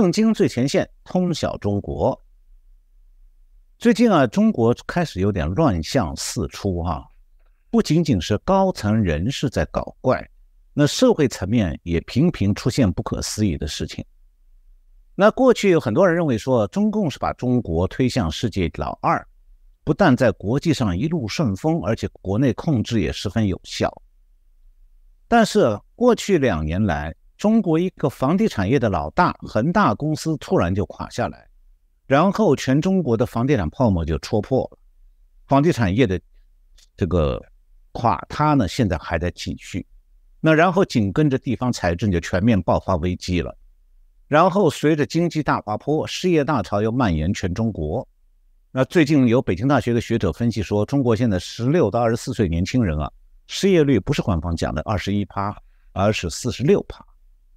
震惊最前线，通晓中国。最近啊，中国开始有点乱象四出哈，不仅仅是高层人士在搞怪，那社会层面也频频出现不可思议的事情。那过去有很多人认为说，中共是把中国推向世界老二，不但在国际上一路顺风，而且国内控制也十分有效。但是过去两年来，中国一个房地产业的老大恒大公司突然就垮下来。然后，全中国的房地产泡沫就戳破了，房地产业的这个垮塌呢，现在还在继续。那然后紧跟着地方财政就全面爆发危机了。然后随着经济大滑坡，失业大潮又蔓延全中国。那最近有北京大学的学者分析说，中国现在十六到二十四岁年轻人啊，失业率不是官方讲的二十一趴，而是四十六趴，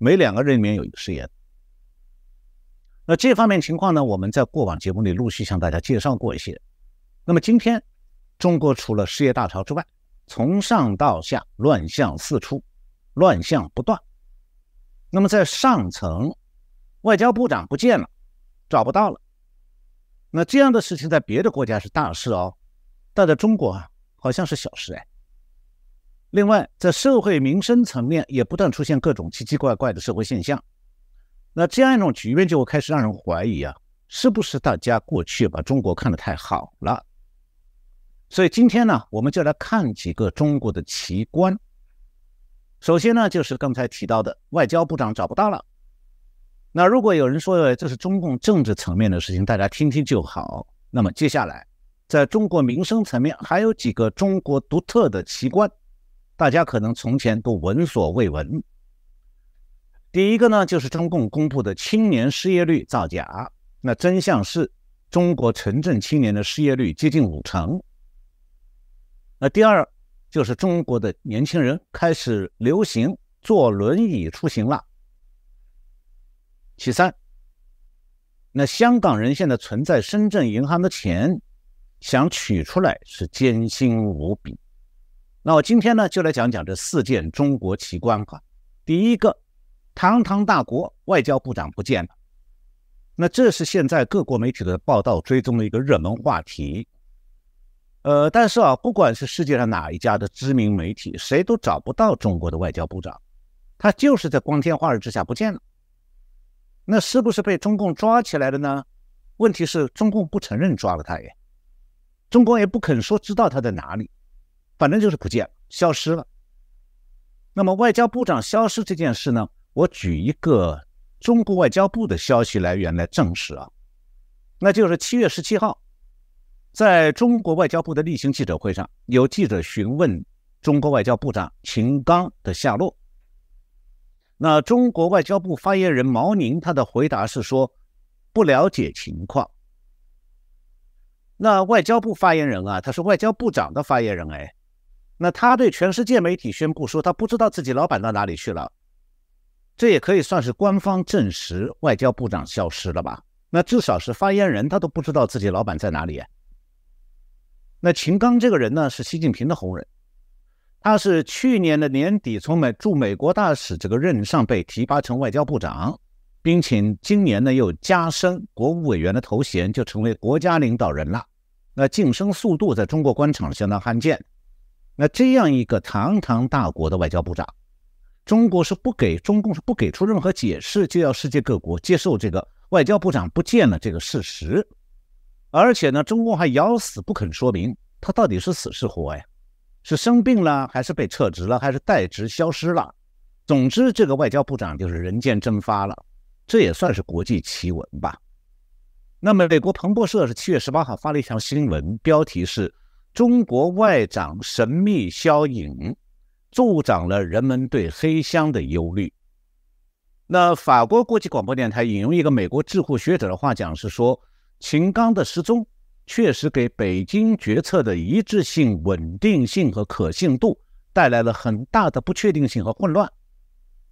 每两个人里面有一个失业。那这方面情况呢？我们在过往节目里陆续向大家介绍过一些。那么今天，中国除了失业大潮之外，从上到下乱象四出，乱象不断。那么在上层，外交部长不见了，找不到了。那这样的事情在别的国家是大事哦，但在中国啊，好像是小事哎。另外，在社会民生层面，也不断出现各种奇奇怪怪的社会现象。那这样一种局面就会开始让人怀疑啊，是不是大家过去把中国看得太好了？所以今天呢，我们就来看几个中国的奇观。首先呢，就是刚才提到的外交部长找不到了。那如果有人说这是中共政治层面的事情，大家听听就好。那么接下来，在中国民生层面，还有几个中国独特的奇观，大家可能从前都闻所未闻。第一个呢，就是中共公布的青年失业率造假。那真相是，中国城镇青年的失业率接近五成。那第二，就是中国的年轻人开始流行坐轮椅出行了。其三，那香港人现在存在深圳银行的钱，想取出来是艰辛无比。那我今天呢，就来讲讲这四件中国奇观哈。第一个。堂堂大国，外交部长不见了。那这是现在各国媒体的报道追踪的一个热门话题。呃，但是啊，不管是世界上哪一家的知名媒体，谁都找不到中国的外交部长，他就是在光天化日之下不见了。那是不是被中共抓起来了呢？问题是中共不承认抓了他耶，中共也不肯说知道他在哪里，反正就是不见了，消失了。那么外交部长消失这件事呢？我举一个中国外交部的消息来源来证实啊，那就是七月十七号，在中国外交部的例行记者会上，有记者询问中国外交部长秦刚的下落。那中国外交部发言人毛宁他的回答是说不了解情况。那外交部发言人啊，他是外交部长的发言人哎，那他对全世界媒体宣布说他不知道自己老板到哪里去了。这也可以算是官方证实外交部长消失了吧？那至少是发言人他都不知道自己老板在哪里。那秦刚这个人呢，是习近平的红人，他是去年的年底从美驻美国大使这个任上被提拔成外交部长，并且今年呢又加升国务委员的头衔，就成为国家领导人了。那晋升速度在中国官场相当罕见。那这样一个堂堂大国的外交部长。中国是不给中共是不给出任何解释，就要世界各国接受这个外交部长不见了这个事实，而且呢，中共还咬死不肯说明他到底是死是活呀？是生病了，还是被撤职了，还是代职消失了？总之，这个外交部长就是人间蒸发了，这也算是国际奇闻吧。那么，美国彭博社是七月十八号发了一条新闻，标题是“中国外长神秘消隐”。助长了人们对黑箱的忧虑。那法国国际广播电台引用一个美国智库学者的话讲，是说秦刚的失踪确实给北京决策的一致性、稳定性和可信度带来了很大的不确定性和混乱。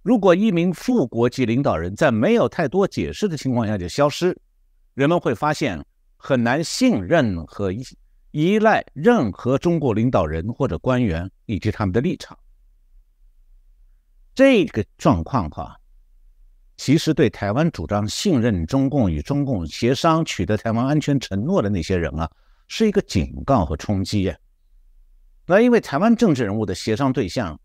如果一名副国级领导人在没有太多解释的情况下就消失，人们会发现很难信任和依赖任何中国领导人或者官员以及他们的立场。这个状况哈，其实对台湾主张信任中共、与中共协商取得台湾安全承诺的那些人啊，是一个警告和冲击呀。那因为台湾政治人物的协商对象，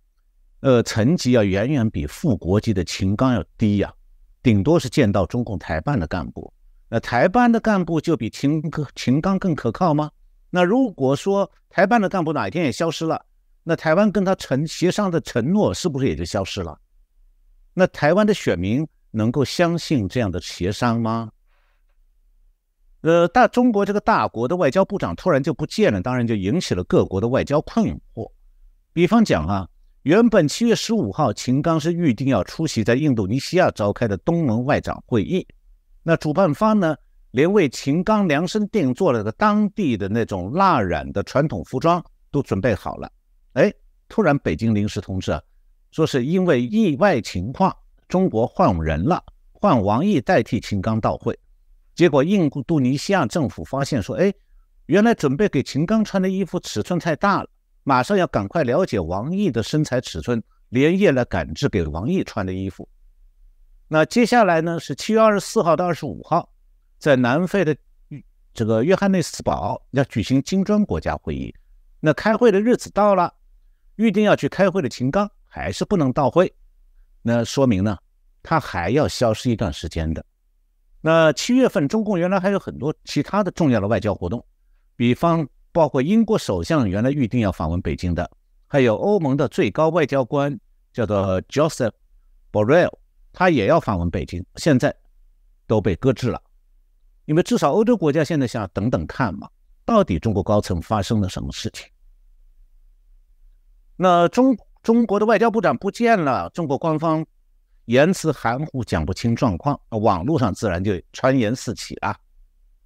呃，层级要远远比副国级的秦刚要低呀，顶多是见到中共台办的干部。那台办的干部就比秦秦刚更可靠吗？那如果说台办的干部哪一天也消失了，那台湾跟他承协商的承诺是不是也就消失了？那台湾的选民？能够相信这样的协商吗？呃，大中国这个大国的外交部长突然就不见了，当然就引起了各国的外交困惑。比方讲啊，原本七月十五号秦刚是预定要出席在印度尼西亚召开的东盟外长会议，那主办方呢，连为秦刚量身定做了个当地的那种蜡染的传统服装都准备好了。哎，突然北京临时通知啊，说是因为意外情况。中国换人了，换王毅代替秦刚到会，结果印度尼西亚政府发现说：“哎，原来准备给秦刚穿的衣服尺寸太大了，马上要赶快了解王毅的身材尺寸，连夜来赶制给王毅穿的衣服。”那接下来呢？是七月二十四号到二十五号，在南非的这个约翰内斯堡要举行金砖国家会议。那开会的日子到了，预定要去开会的秦刚还是不能到会。那说明呢，他还要消失一段时间的。那七月份，中共原来还有很多其他的重要的外交活动，比方包括英国首相原来预定要访问北京的，还有欧盟的最高外交官叫做 Joseph Borrell，他也要访问北京，现在都被搁置了。因为至少欧洲国家现在想等等看嘛，到底中国高层发生了什么事情？那中。中国的外交部长不见了，中国官方言辞含糊，讲不清状况，网络上自然就传言四起啊。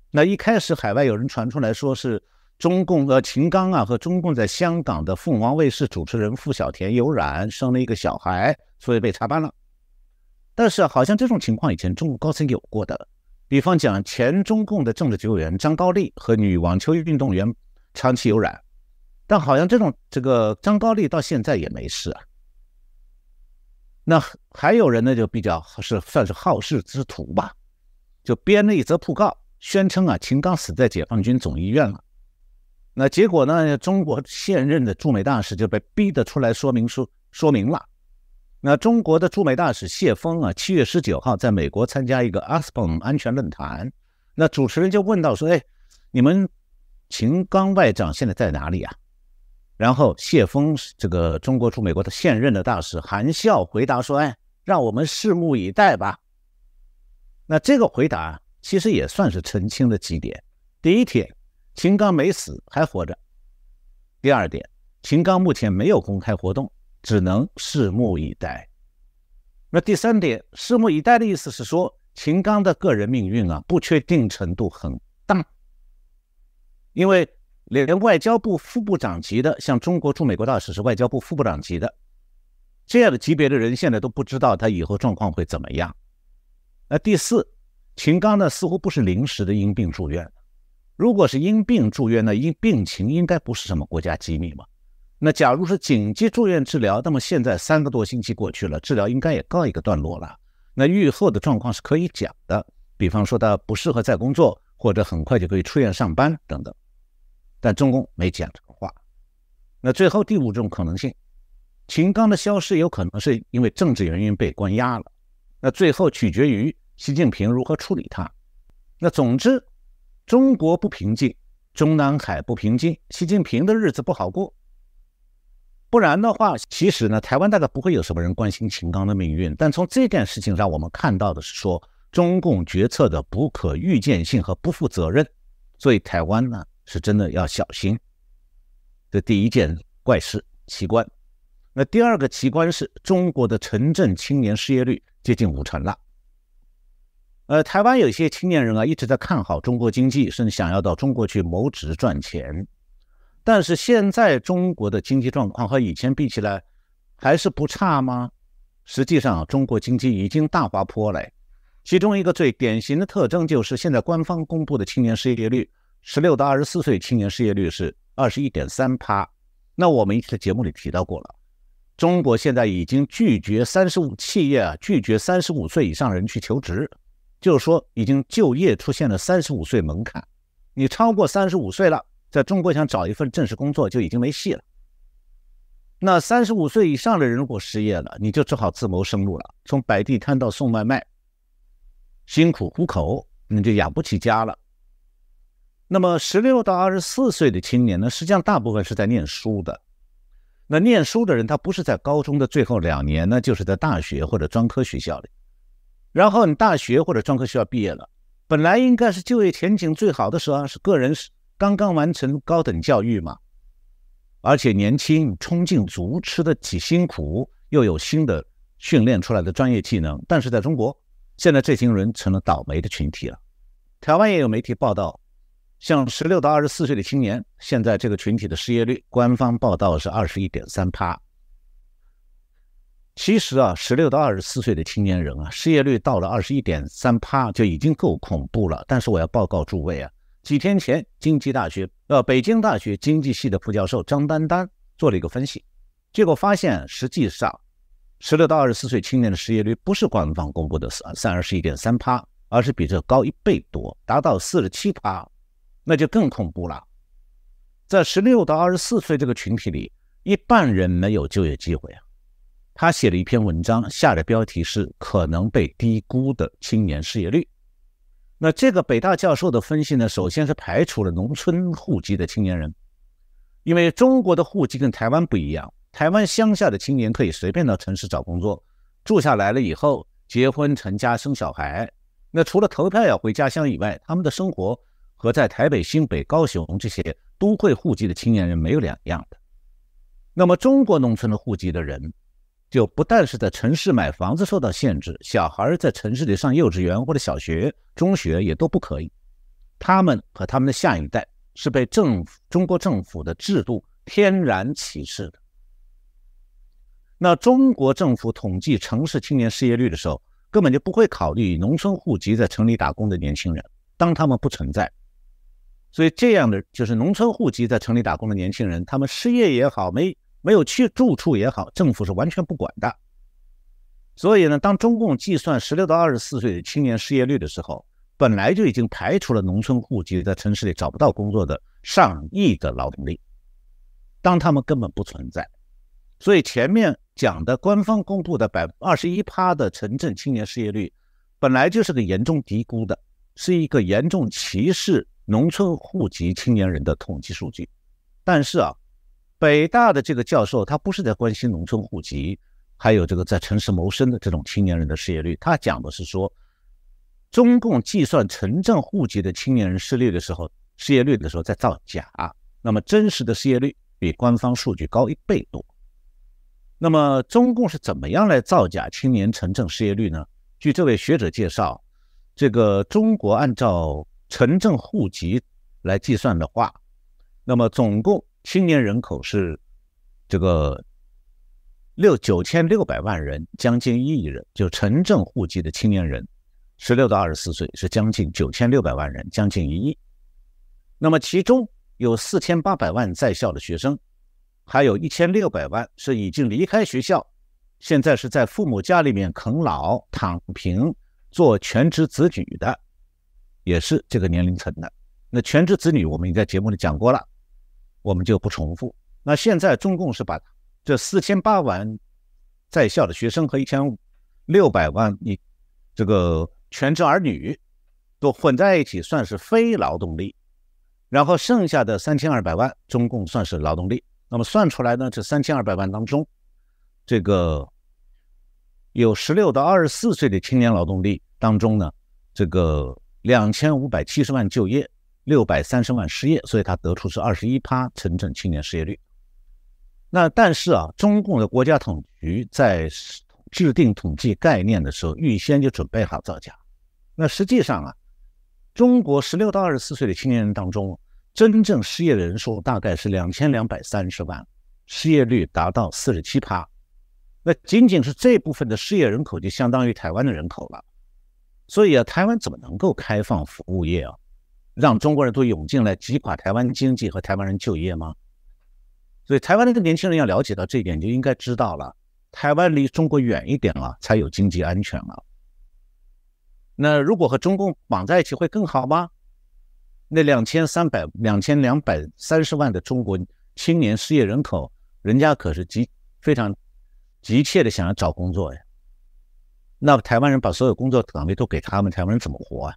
那一开始海外有人传出来说是中共呃秦刚啊和中共在香港的凤凰卫视主持人傅小田有染，生了一个小孩，所以被查办了。但是好像这种情况以前中国高层有过的，比方讲前中共的政治局委员张高丽和女网球运动员长期有染。但好像这种这个张高丽到现在也没事啊。那还有人呢，就比较是算是好事之徒吧，就编了一则讣告，宣称啊秦刚死在解放军总医院了。那结果呢，中国现任的驻美大使就被逼得出来说明书说明了。那中国的驻美大使谢峰啊，七月十九号在美国参加一个阿斯彭安全论坛，那主持人就问到说：“哎，你们秦刚外长现在在哪里啊？”然后谢峰这个中国驻美国的现任的大使含笑回答说：“哎，让我们拭目以待吧。”那这个回答其实也算是澄清了几点：第一点，秦刚没死，还活着；第二点，秦刚目前没有公开活动，只能拭目以待。那第三点，拭目以待的意思是说，秦刚的个人命运啊，不确定程度很大，因为。连外交部副部长级的，像中国驻美国大使是外交部副部长级的这样的级别的人，现在都不知道他以后状况会怎么样。那第四，秦刚呢似乎不是临时的因病住院，如果是因病住院，那因病情应该不是什么国家机密嘛。那假如是紧急住院治疗，那么现在三个多星期过去了，治疗应该也告一个段落了。那愈后的状况是可以讲的，比方说他不适合再工作，或者很快就可以出院上班等等。但中共没讲这个话。那最后第五种可能性，秦刚的消失有可能是因为政治原因被关押了。那最后取决于习近平如何处理他。那总之，中国不平静，中南海不平静，习近平的日子不好过。不然的话，其实呢，台湾大概不会有什么人关心秦刚的命运。但从这件事情上，我们看到的是说，中共决策的不可预见性和不负责任。所以台湾呢？是真的要小心，这第一件怪事奇观。那第二个奇观是中国的城镇青年失业率接近五成了。呃，台湾有些青年人啊，一直在看好中国经济，甚至想要到中国去谋职赚钱。但是现在中国的经济状况和以前比起来，还是不差吗？实际上，中国经济已经大滑坡了。其中一个最典型的特征就是，现在官方公布的青年失业率。十六到二十四岁青年失业率是二十一点三趴。那我们以前的节目里提到过了，中国现在已经拒绝三十五企业啊，拒绝三十五岁以上人去求职，就是说已经就业出现了三十五岁门槛。你超过三十五岁了，在中国想找一份正式工作就已经没戏了。那三十五岁以上的人如果失业了，你就只好自谋生路了，从摆地摊到送外卖，辛苦糊口，你就养不起家了。那么十六到二十四岁的青年呢，实际上大部分是在念书的。那念书的人，他不是在高中的最后两年呢，就是在大学或者专科学校里。然后你大学或者专科学校毕业了，本来应该是就业前景最好的时候，是个人刚刚完成高等教育嘛，而且年轻、冲劲足，吃得起辛苦，又有新的训练出来的专业技能。但是在中国，现在这群人成了倒霉的群体了。台湾也有媒体报道。像十六到二十四岁的青年，现在这个群体的失业率，官方报道是二十一点三趴。其实啊，十六到二十四岁的青年人啊，失业率到了二十一点三趴就已经够恐怖了。但是我要报告诸位啊，几天前，经济大学呃北京大学经济系的副教授张丹丹做了一个分析，结果发现，实际上十六到二十四岁青年的失业率不是官方公布的三三十一点三趴，而是比这高一倍多，达到四十七趴。那就更恐怖了，在十六到二十四岁这个群体里，一半人没有就业机会啊。他写了一篇文章，下的标题是“可能被低估的青年失业率”。那这个北大教授的分析呢，首先是排除了农村户籍的青年人，因为中国的户籍跟台湾不一样，台湾乡下的青年可以随便到城市找工作，住下来了以后结婚成家生小孩，那除了投票要回家乡以外，他们的生活。和在台北、新北、高雄这些都会户籍的青年人没有两样的。那么，中国农村的户籍的人，就不但是在城市买房子受到限制，小孩在城市里上幼稚园或者小学、中学也都不可以。他们和他们的下一代是被政府、中国政府的制度天然歧视的。那中国政府统计城市青年失业率的时候，根本就不会考虑农村户籍在城里打工的年轻人，当他们不存在。所以这样的就是农村户籍在城里打工的年轻人，他们失业也好，没没有去住处也好，政府是完全不管的。所以呢，当中共计算十六到二十四岁的青年失业率的时候，本来就已经排除了农村户籍在城市里找不到工作的上亿的劳动力，当他们根本不存在。所以前面讲的官方公布的百二十一趴的城镇青年失业率，本来就是个严重低估的，是一个严重歧视。农村户籍青年人的统计数据，但是啊，北大的这个教授他不是在关心农村户籍，还有这个在城市谋生的这种青年人的失业率，他讲的是说，中共计算城镇户籍的青年人失业率的时候，失业率的时候在造假，那么真实的失业率比官方数据高一倍多。那么中共是怎么样来造假青年城镇失业率呢？据这位学者介绍，这个中国按照城镇户籍来计算的话，那么总共青年人口是这个六九千六百万人，将近一亿人。就城镇户籍的青年人，十六到二十四岁是将近九千六百万人，将近一亿。那么其中有四千八百万在校的学生，还有一千六百万是已经离开学校，现在是在父母家里面啃老、躺平、做全职子女的。也是这个年龄层的，那全职子女我们已经在节目里讲过了，我们就不重复。那现在中共是把这四千八万在校的学生和一千六百万你这个全职儿女都混在一起，算是非劳动力，然后剩下的三千二百万中共算是劳动力。那么算出来呢，这三千二百万当中，这个有十六到二十四岁的青年劳动力当中呢，这个。两千五百七十万就业，六百三十万失业，所以他得出是二十一趴城镇青年失业率。那但是啊，中共的国家统计局在制定统计概念的时候，预先就准备好造假。那实际上啊，中国十六到二十四岁的青年人当中，真正失业的人数大概是两千两百三十万，失业率达到四十七趴。那仅仅是这部分的失业人口，就相当于台湾的人口了。所以啊，台湾怎么能够开放服务业啊，让中国人都涌进来，击垮台湾经济和台湾人就业吗？所以台湾那个年轻人要了解到这一点，就应该知道了，台湾离中国远一点了，才有经济安全了。那如果和中共绑在一起会更好吗？那两千三百、两千两百三十万的中国青年失业人口，人家可是急非常急切的想要找工作呀。那台湾人把所有工作岗位都给他们，台湾人怎么活啊？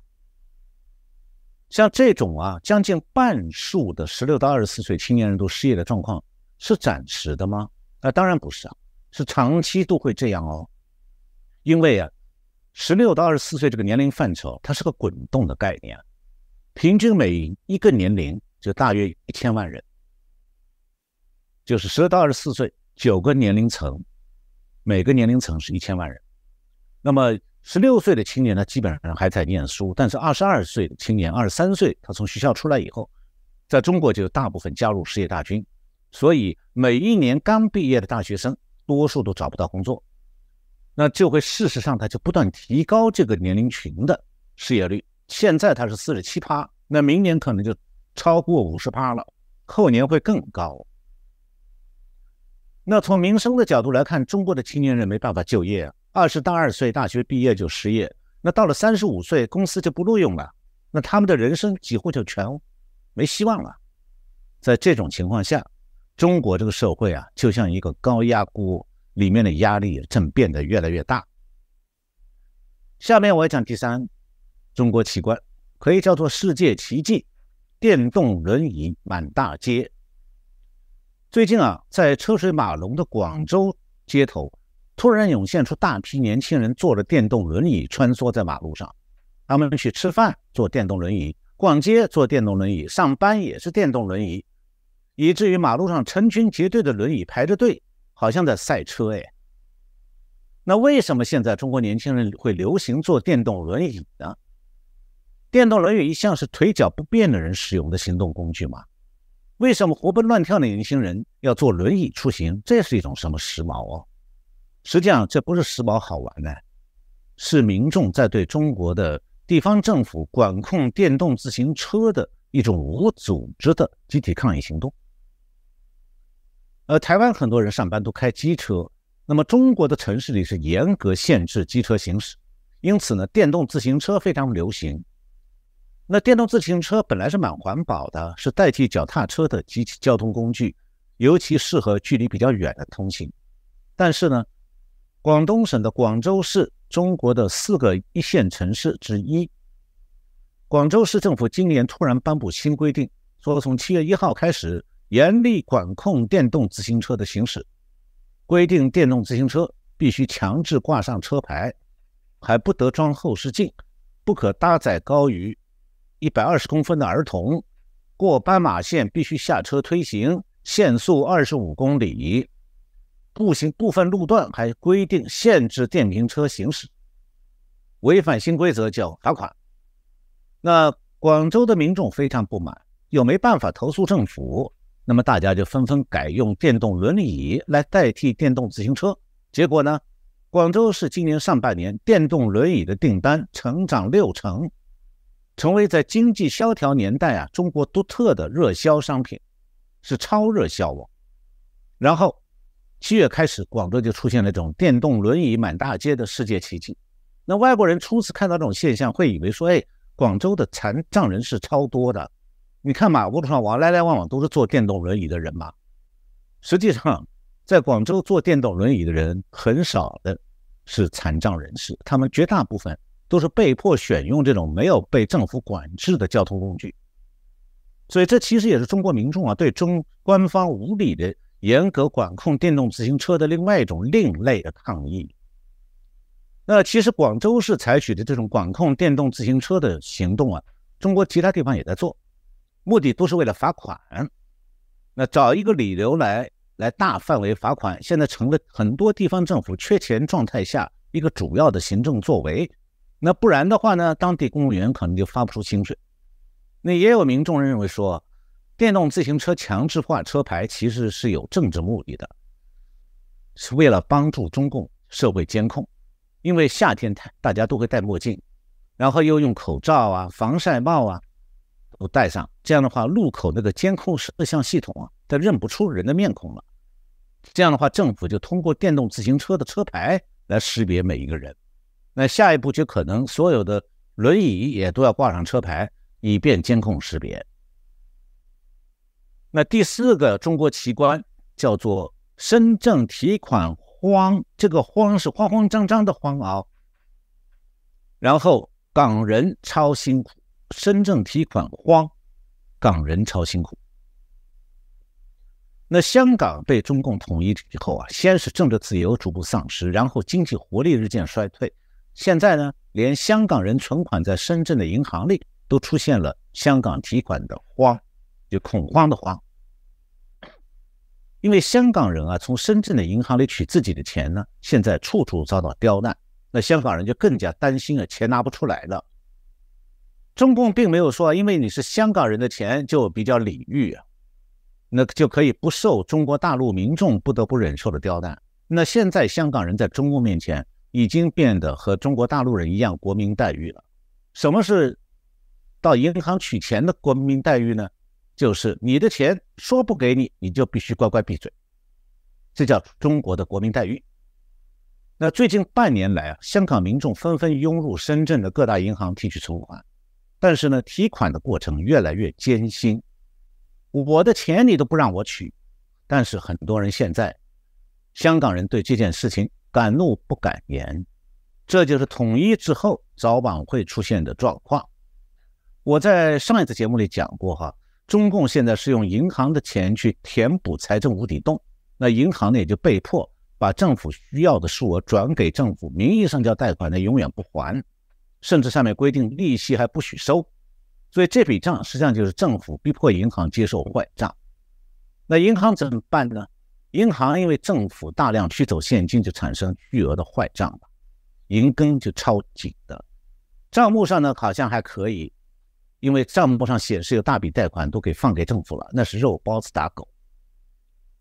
像这种啊，将近半数的十六到二十四岁青年人都失业的状况，是暂时的吗？啊，当然不是啊，是长期都会这样哦。因为啊，十六到二十四岁这个年龄范畴，它是个滚动的概念。平均每一个年龄就大约一千万人，就是十六到二十四岁九个年龄层，每个年龄层是一千万人。那么十六岁的青年呢，基本上还在念书；但是二十二岁的青年、二十三岁，他从学校出来以后，在中国就大部分加入失业大军，所以每一年刚毕业的大学生，多数都找不到工作，那就会事实上他就不断提高这个年龄群的失业率。现在他是四十七趴，那明年可能就超过五十趴了，后年会更高。那从民生的角度来看，中国的青年人没办法就业啊，二十到二岁大学毕业就失业，那到了三十五岁公司就不录用了，那他们的人生几乎就全没希望了。在这种情况下，中国这个社会啊，就像一个高压锅，里面的压力正变得越来越大。下面我要讲第三。中国奇观可以叫做世界奇迹，电动轮椅满大街。最近啊，在车水马龙的广州街头，突然涌现出大批年轻人坐着电动轮椅穿梭在马路上。他们去吃饭坐电动轮椅，逛街坐电动轮椅，上班也是电动轮椅，以至于马路上成群结队的轮椅排着队，好像在赛车哎。那为什么现在中国年轻人会流行坐电动轮椅呢？电动轮椅一向是腿脚不便的人使用的行动工具嘛？为什么活蹦乱跳的年轻人要坐轮椅出行？这是一种什么时髦哦？实际上这不是时髦好玩的，是民众在对中国的地方政府管控电动自行车的一种无组织的集体抗议行动。呃台湾很多人上班都开机车，那么中国的城市里是严格限制机车行驶，因此呢，电动自行车非常流行。那电动自行车本来是蛮环保的，是代替脚踏车的机器交通工具，尤其适合距离比较远的通行。但是呢，广东省的广州市，中国的四个一线城市之一，广州市政府今年突然颁布新规定，说从七月一号开始严厉管控电动自行车的行驶，规定电动自行车必须强制挂上车牌，还不得装后视镜，不可搭载高于。一百二十公分的儿童过斑马线必须下车推行，限速二十五公里。步行部分路段还规定限制电瓶车行驶，违反新规则叫罚款。那广州的民众非常不满，又没办法投诉政府，那么大家就纷纷改用电动轮椅来代替电动自行车。结果呢，广州市今年上半年电动轮椅的订单成长六成。成为在经济萧条年代啊，中国独特的热销商品，是超热销哦。然后七月开始，广州就出现了这种电动轮椅满大街的世界奇迹。那外国人初次看到这种现象，会以为说：“哎，广州的残障人士超多的。你看马路上往来来往往都是坐电动轮椅的人嘛。”实际上，在广州坐电动轮椅的人很少的是残障人士，他们绝大部分。都是被迫选用这种没有被政府管制的交通工具，所以这其实也是中国民众啊对中官方无理的严格管控电动自行车的另外一种另类的抗议。那其实广州市采取的这种管控电动自行车的行动啊，中国其他地方也在做，目的都是为了罚款。那找一个理由来来大范围罚款，现在成了很多地方政府缺钱状态下一个主要的行政作为。那不然的话呢？当地公务员可能就发不出薪水。那也有民众认为说，电动自行车强制化车牌其实是有政治目的的，是为了帮助中共社会监控。因为夏天大家都会戴墨镜，然后又用口罩啊、防晒帽啊都戴上，这样的话路口那个监控摄像系统啊，它认不出人的面孔了。这样的话，政府就通过电动自行车的车牌来识别每一个人。那下一步就可能所有的轮椅也都要挂上车牌，以便监控识别。那第四个中国奇观叫做深圳提款荒，这个荒是慌慌张张的慌啊。然后港人超辛苦，深圳提款荒，港人超辛苦。那香港被中共统一以后啊，先是政治自由逐步丧失，然后经济活力日渐衰退，现在呢，连香港人存款在深圳的银行里都出现了香港提款的慌，就恐慌的慌。因为香港人啊，从深圳的银行里取自己的钱呢，现在处处遭到刁难，那香港人就更加担心啊，钱拿不出来了。中共并没有说，因为你是香港人的钱就比较礼遇啊。那就可以不受中国大陆民众不得不忍受的刁难。那现在香港人在中共面前已经变得和中国大陆人一样国民待遇了。什么是到银行取钱的国民待遇呢？就是你的钱说不给你，你就必须乖乖闭嘴，这叫中国的国民待遇。那最近半年来啊，香港民众纷纷涌入深圳的各大银行提取存款，但是呢，提款的过程越来越艰辛。我的钱你都不让我取，但是很多人现在，香港人对这件事情敢怒不敢言，这就是统一之后早晚会出现的状况。我在上一次节目里讲过哈，中共现在是用银行的钱去填补财政无底洞，那银行呢也就被迫把政府需要的数额转给政府，名义上叫贷款，那永远不还，甚至上面规定利息还不许收。所以这笔账实际上就是政府逼迫银行接受坏账，那银行怎么办呢？银行因为政府大量取走现金，就产生巨额的坏账了，银根就超紧的。账目上呢好像还可以，因为账目上显示有大笔贷款都给放给政府了，那是肉包子打狗。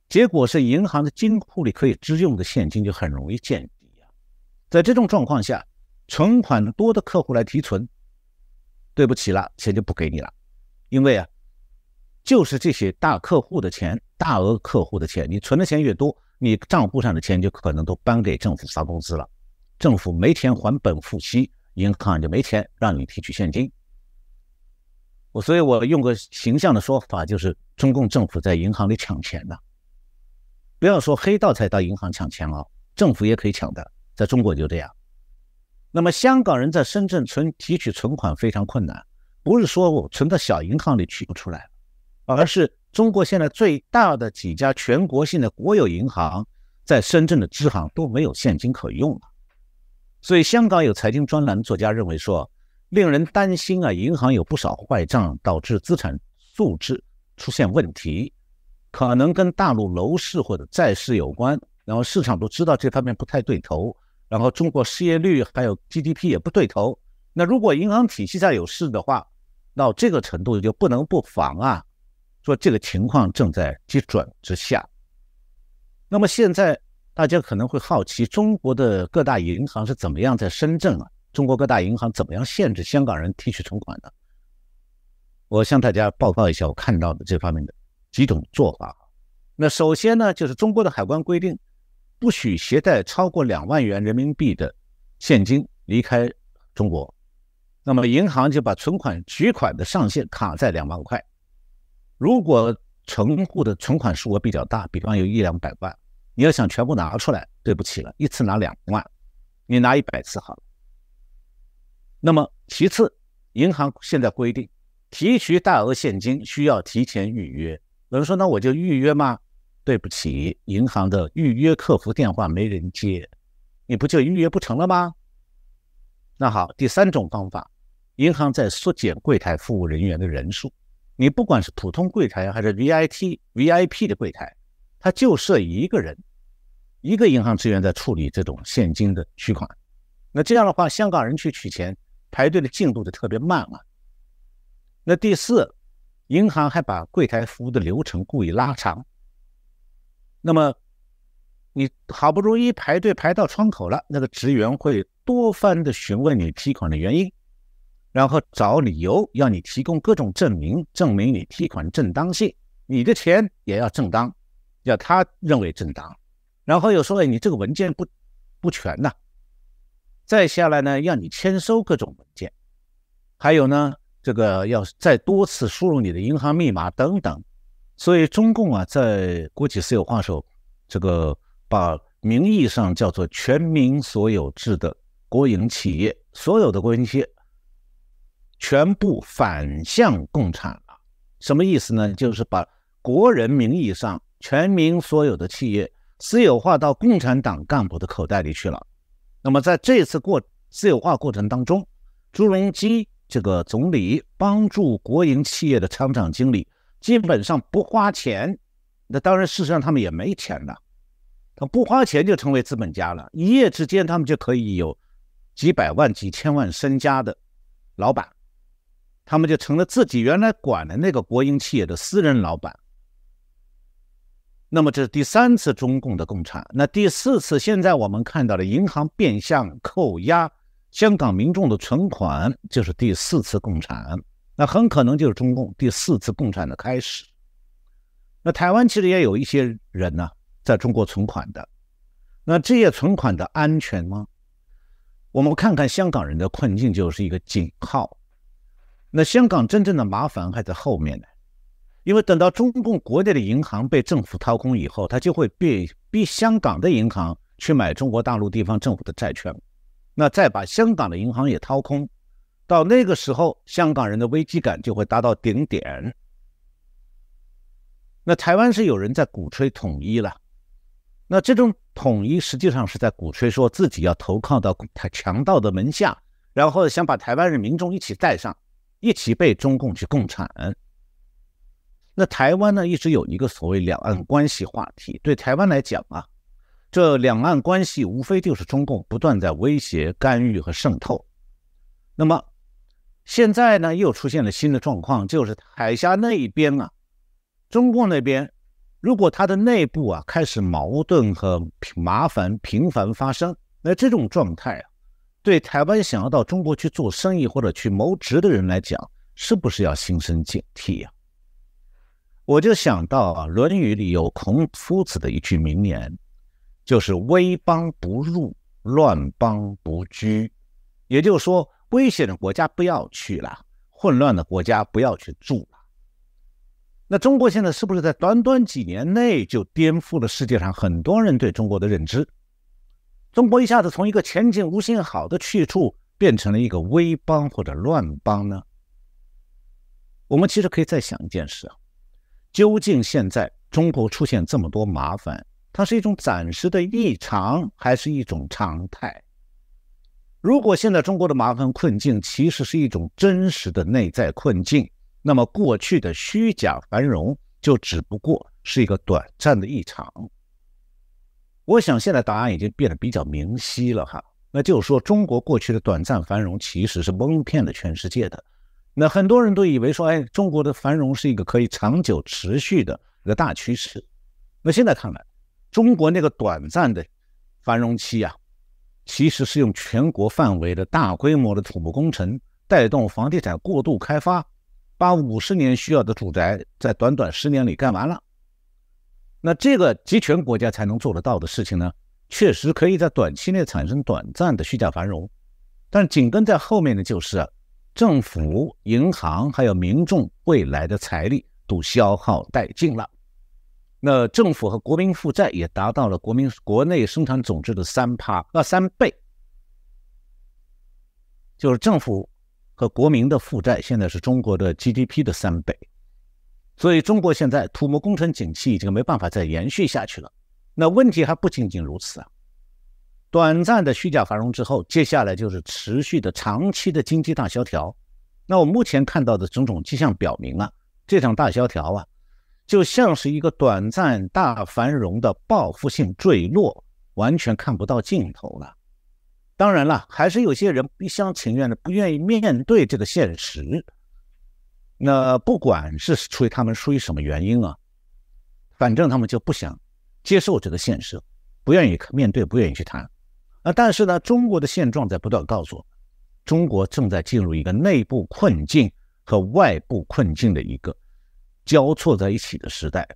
结果是银行的金库里可以支用的现金就很容易见底呀。在这种状况下，存款多的客户来提存。对不起了，钱就不给你了，因为啊，就是这些大客户的钱，大额客户的钱，你存的钱越多，你账户上的钱就可能都搬给政府发工资了，政府没钱还本付息，银行就没钱让你提取现金。我所以，我用个形象的说法，就是中共政府在银行里抢钱呢。不要说黑道才到银行抢钱啊，政府也可以抢的，在中国就这样。那么香港人在深圳存提取存款非常困难，不是说我存到小银行里取不出来，而是中国现在最大的几家全国性的国有银行在深圳的支行都没有现金可用了。所以香港有财经专栏作家认为说，令人担心啊，银行有不少坏账，导致资产素质出现问题，可能跟大陆楼市或者债市有关。然后市场都知道这方面不太对头。然后中国失业率还有 GDP 也不对头，那如果银行体系上有事的话，到这个程度就不能不防啊。说这个情况正在急转直下。那么现在大家可能会好奇，中国的各大银行是怎么样在深圳啊？中国各大银行怎么样限制香港人提取存款的？我向大家报告一下我看到的这方面的几种做法。那首先呢，就是中国的海关规定。不许携带超过两万元人民币的现金离开中国，那么银行就把存款取款的上限卡在两万块。如果存户的存款数额比较大，比方有一两百万，你要想全部拿出来，对不起了，一次拿两万，你拿一百次好了。那么其次，银行现在规定提取大额现金需要提前预约。有人说，那我就预约吗？对不起，银行的预约客服电话没人接，你不就预约不成了吗？那好，第三种方法，银行在缩减柜台服务人员的人数。你不管是普通柜台还是 V I T V I P 的柜台，它就设一个人，一个银行职员在处理这种现金的取款。那这样的话，香港人去取钱排队的进度就特别慢了。那第四，银行还把柜台服务的流程故意拉长。那么，你好不容易排队排到窗口了，那个职员会多番的询问你提款的原因，然后找理由要你提供各种证明，证明你提款正当性。你的钱也要正当，要他认为正当。然后又说，哎，你这个文件不不全呐。再下来呢，要你签收各种文件，还有呢，这个要再多次输入你的银行密码等等。所以中共啊，在国企私有化时候，这个把名义上叫做全民所有制的国营企业，所有的国营企业全部反向共产了。什么意思呢？就是把国人名义上全民所有的企业私有化到共产党干部的口袋里去了。那么在这次过私有化过程当中，朱镕基这个总理帮助国营企业的厂长经理。基本上不花钱，那当然，事实上他们也没钱了。他不花钱就成为资本家了，一夜之间他们就可以有几百万、几千万身家的老板，他们就成了自己原来管的那个国营企业的私人老板。那么这是第三次中共的共产，那第四次现在我们看到的银行变相扣押香港民众的存款，就是第四次共产。那很可能就是中共第四次共产的开始。那台湾其实也有一些人呢，在中国存款的。那这些存款的安全吗？我们看看香港人的困境就是一个警号。那香港真正的麻烦还在后面呢，因为等到中共国内的银行被政府掏空以后，他就会逼逼香港的银行去买中国大陆地方政府的债券，那再把香港的银行也掏空。到那个时候，香港人的危机感就会达到顶点。那台湾是有人在鼓吹统一了，那这种统一实际上是在鼓吹说自己要投靠到台强盗的门下，然后想把台湾人民众一起带上，一起被中共去共产。那台湾呢，一直有一个所谓两岸关系话题，对台湾来讲啊，这两岸关系无非就是中共不断在威胁、干预和渗透。那么。现在呢，又出现了新的状况，就是海峡那一边啊，中共那边，如果它的内部啊开始矛盾和麻烦频繁发生，那这种状态啊，对台湾想要到中国去做生意或者去谋职的人来讲，是不是要心生警惕呀？我就想到啊，《论语》里有孔夫子的一句名言，就是“危邦不入，乱邦不居”，也就是说。危险的国家不要去了，混乱的国家不要去住了。那中国现在是不是在短短几年内就颠覆了世界上很多人对中国的认知？中国一下子从一个前景无限好的去处，变成了一个危邦或者乱邦呢？我们其实可以再想一件事啊：究竟现在中国出现这么多麻烦，它是一种暂时的异常，还是一种常态？如果现在中国的麻烦困境其实是一种真实的内在困境，那么过去的虚假繁荣就只不过是一个短暂的异常。我想现在答案已经变得比较明晰了哈，那就是说中国过去的短暂繁荣其实是蒙骗了全世界的。那很多人都以为说，哎，中国的繁荣是一个可以长久持续的一个大趋势。那现在看来，中国那个短暂的繁荣期啊。其实是用全国范围的大规模的土木工程带动房地产过度开发，把五十年需要的住宅在短短十年里干完了。那这个集权国家才能做得到的事情呢，确实可以在短期内产生短暂的虚假繁荣，但紧跟在后面的就是政府、银行还有民众未来的财力都消耗殆尽了。那政府和国民负债也达到了国民国内生产总值的三趴啊三倍，就是政府和国民的负债现在是中国的 GDP 的三倍，所以中国现在土木工程景气已经没办法再延续下去了。那问题还不仅仅如此啊，短暂的虚假繁荣之后，接下来就是持续的长期的经济大萧条。那我目前看到的种种迹象表明啊，这场大萧条啊。就像是一个短暂大繁荣的报复性坠落，完全看不到尽头了。当然了，还是有些人一厢情愿的不愿意面对这个现实。那不管是出于他们出于什么原因啊，反正他们就不想接受这个现实，不愿意面对，不愿意去谈。啊，但是呢，中国的现状在不断告诉我们，中国正在进入一个内部困境和外部困境的一个。交错在一起的时代。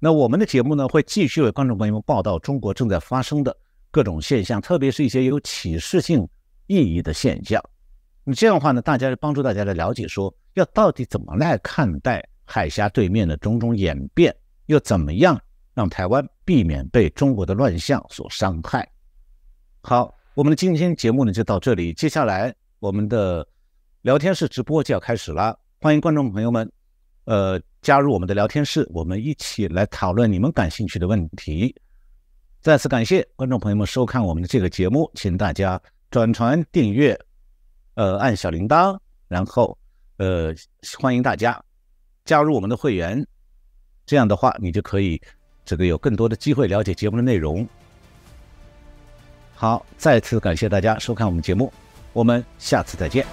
那我们的节目呢，会继续为观众朋友们报道中国正在发生的各种现象，特别是一些有启示性意义的现象。那这样的话呢，大家帮助大家来了解说，要到底怎么来看待海峡对面的种种演变，又怎么样让台湾避免被中国的乱象所伤害。好，我们的今天节目呢就到这里，接下来我们的聊天室直播就要开始了，欢迎观众朋友们。呃，加入我们的聊天室，我们一起来讨论你们感兴趣的问题。再次感谢观众朋友们收看我们的这个节目，请大家转传、订阅，呃，按小铃铛，然后呃，欢迎大家加入我们的会员。这样的话，你就可以这个有更多的机会了解节目的内容。好，再次感谢大家收看我们节目，我们下次再见。